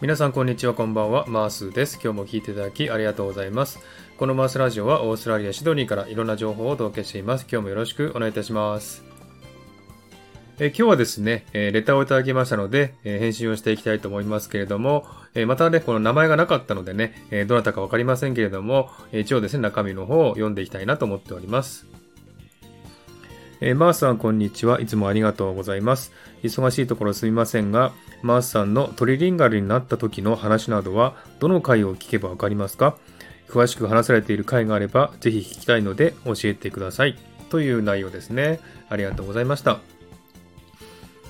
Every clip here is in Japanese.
皆さんこんにちはこんばんは。マースです。今日も聞いていただきありがとうございます。このマースラジオはオーストラリアシドニーからいろんな情報をお届けしています。今日もよろしくお願いいたします。え今日はですね、えレターをいただきましたので、え返信をしていきたいと思いますけれども、えまたね、この名前がなかったのでね、えどなたかわかりませんけれども、一応ですね、中身の方を読んでいきたいなと思っております。えー、マースさんこんにちは。いつもありがとうございます。忙しいところすみませんが、マースさんのトリリンガルになった時の話などは、どの回を聞けばわかりますか？詳しく話されている回があれば、ぜひ聞きたいので教えてください。という内容ですね。ありがとうございました。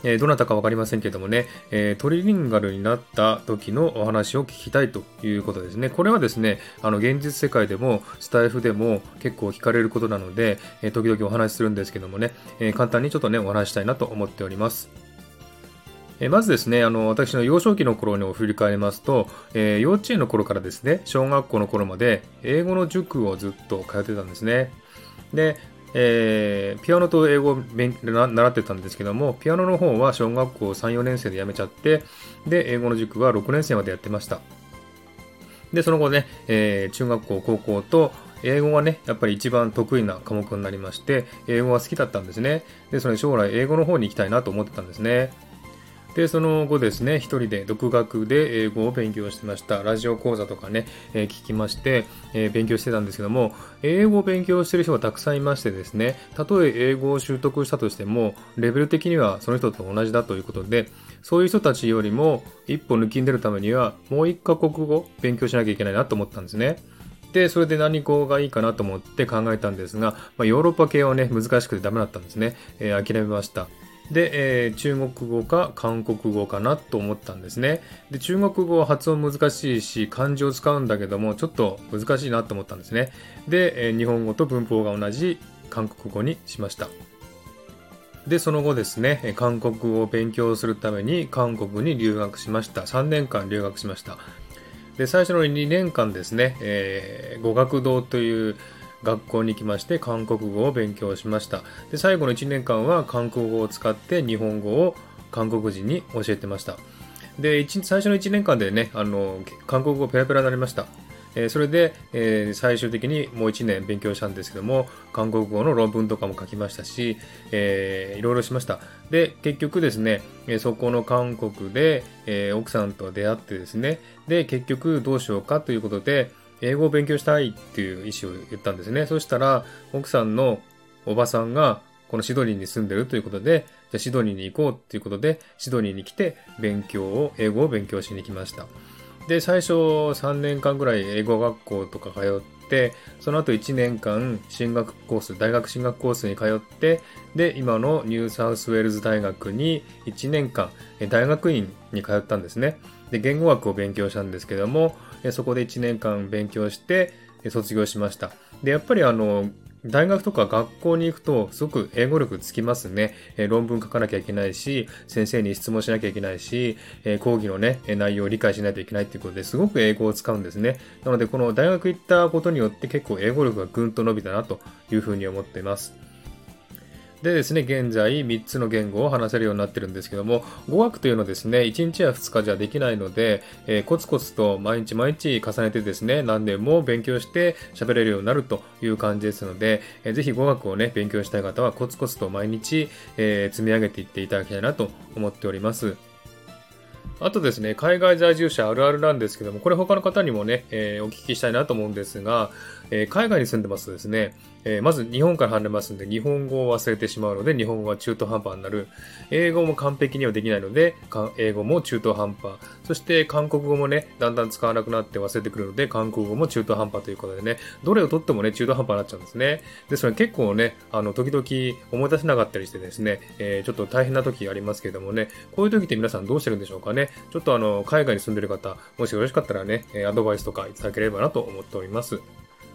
えー、どなたかわかりませんけどもね、えー、トリリンガルになった時のお話を聞きたいということですね。これはですね、あの、現実世界でも、スタイフでも結構聞かれることなので、えー、時々お話しするんですけどもね、え簡単にちょっとね、お話したいなと思っております。えまずですね、あの、私の幼少期の頃に振り返りますと、え幼稚園の頃からですね、小学校の頃まで英語の塾をずっと通ってたんですね。で、えー、ピアノと英語を習ってたんですけども、ピアノの方は小学校3、4年生で辞めちゃって、で、英語の塾は6年生までやってました。で、その後ね、えー、中学校、高校と、英語がね、やっぱり一番得意な科目になりまして、英語が好きだったんですね。で、それ将来英語の方に行きたいなと思ってたんですね。で、その後ですね、一人で独学で英語を勉強してました。ラジオ講座とかね、えー、聞きまして、えー、勉強してたんですけども、英語を勉強してる人がたくさんいましてですね、たとえ英語を習得したとしても、レベル的にはその人と同じだということで、そういう人たちよりも一歩抜きんでるためには、もう一カ国語勉強しなきゃいけないなと思ったんですね。で、それで何語がいいかなと思って考えたんですが、まあ、ヨーロッパ系はね、難しくてダメだったんですね。えー、諦めました。で、えー、中国語か韓国語かなと思ったんですね。で、中国語は発音難しいし、漢字を使うんだけども、ちょっと難しいなと思ったんですね。で、えー、日本語と文法が同じ韓国語にしました。で、その後ですね、韓国語を勉強するために韓国に留学しました。3年間留学しました。で、最初の2年間ですね、えー、語学堂という学校に行きまして韓国語を勉強しました。で、最後の1年間は韓国語を使って日本語を韓国人に教えてました。で、最初の1年間でね、あの、韓国語ペラペラになりました。え、それで、え、最終的にもう1年勉強したんですけども、韓国語の論文とかも書きましたし、えー、いろいろしました。で、結局ですね、えそこの韓国で、え奥さんと出会ってですね、で、結局どうしようかということで、英語を勉強したいっていう意思を言ったんですね。そしたら、奥さんのおばさんが、このシドニーに住んでるということで、じゃあシドニーに行こうっていうことで、シドニーに来て勉強を、英語を勉強しに来ました。で、最初3年間ぐらい英語学校とか通って、その後1年間進学コース、大学進学コースに通って、で、今のニューサウスウェールズ大学に1年間大学院に通ったんですね。で、言語学を勉強したんですけども、そこで1年間勉強して卒業しました。で、やっぱりあの、大学とか学校に行くとすごく英語力つきますね。え論文書かなきゃいけないし、先生に質問しなきゃいけないし、え講義のね、内容を理解しないといけないっていうことですごく英語を使うんですね。なのでこの大学行ったことによって結構英語力がぐんと伸びたなというふうに思っています。でですね、現在3つの言語を話せるようになってるんですけども、語学というのはですね、1日や2日じゃできないので、えー、コツコツと毎日毎日重ねてですね、何年も勉強して喋れるようになるという感じですので、えー、ぜひ語学をね、勉強したい方はコツコツと毎日、えー、積み上げていっていただきたいなと思っております。あとですね、海外在住者あるあるなんですけども、これ他の方にもね、えー、お聞きしたいなと思うんですが、えー、海外に住んでますとですね、えー、まず日本から離れますんで、日本語を忘れてしまうので、日本語が中途半端になる。英語も完璧にはできないので、英語も中途半端。そして韓国語もね、だんだん使わなくなって忘れてくるので、韓国語も中途半端ということでね、どれをとってもね、中途半端になっちゃうんですね。で、それ結構ね、あの、時々思い出せなかったりしてですね、えー、ちょっと大変な時ありますけどもね、こういう時って皆さんどうしてるんでしょうかね。ちょっとあの、海外に住んでる方、もしよろしかったらね、アドバイスとかいただければなと思っております。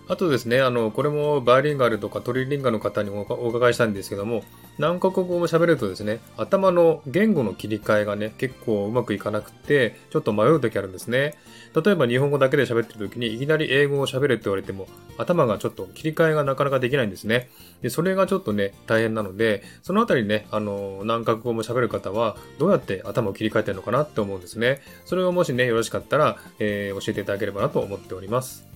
あとですね、あの、これもバイリンガルとかトリリンガルの方にもお伺いしたんですけども、何カ国語も喋るとですね、頭の言語の切り替えがね、結構うまくいかなくて、ちょっと迷う時あるんですね。例えば日本語だけで喋ってる時に、いきなり英語を喋れって言われても、頭がちょっと切り替えがなかなかできないんですね。で、それがちょっとね、大変なので、そのあたりね、あの、何カ国語も喋る方は、どうやって頭を切り替えてるのかなって思うんですね。それをもしね、よろしかったら、えー、教えていただければなと思っております。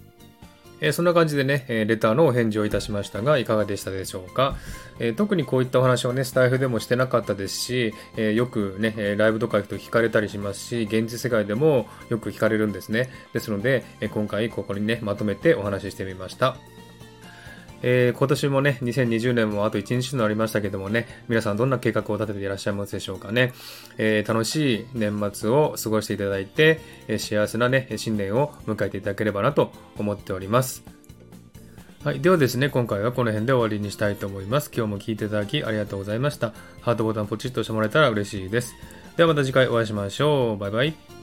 えそんな感じでね、えレターのお返事をいたしましたが、いかがでしたでしょうか？え特にこういったお話をね、スタイフでもしてなかったですし、えよくね、ライブとか行くと聞かれたりしますし、現実世界でもよく聞かれるんですね。ですので、え今回ここにね、まとめてお話ししてみました。えー、今年もね、2020年もあと1日となりましたけどもね、皆さんどんな計画を立てていらっしゃいますでしょうかね。えー、楽しい年末を過ごしていただいて、えー、幸せなね、新年を迎えていただければなと思っております。はい。ではですね、今回はこの辺で終わりにしたいと思います。今日も聴いていただきありがとうございました。ハートボタンポチッとしてもらえたら嬉しいです。ではまた次回お会いしましょう。バイバイ。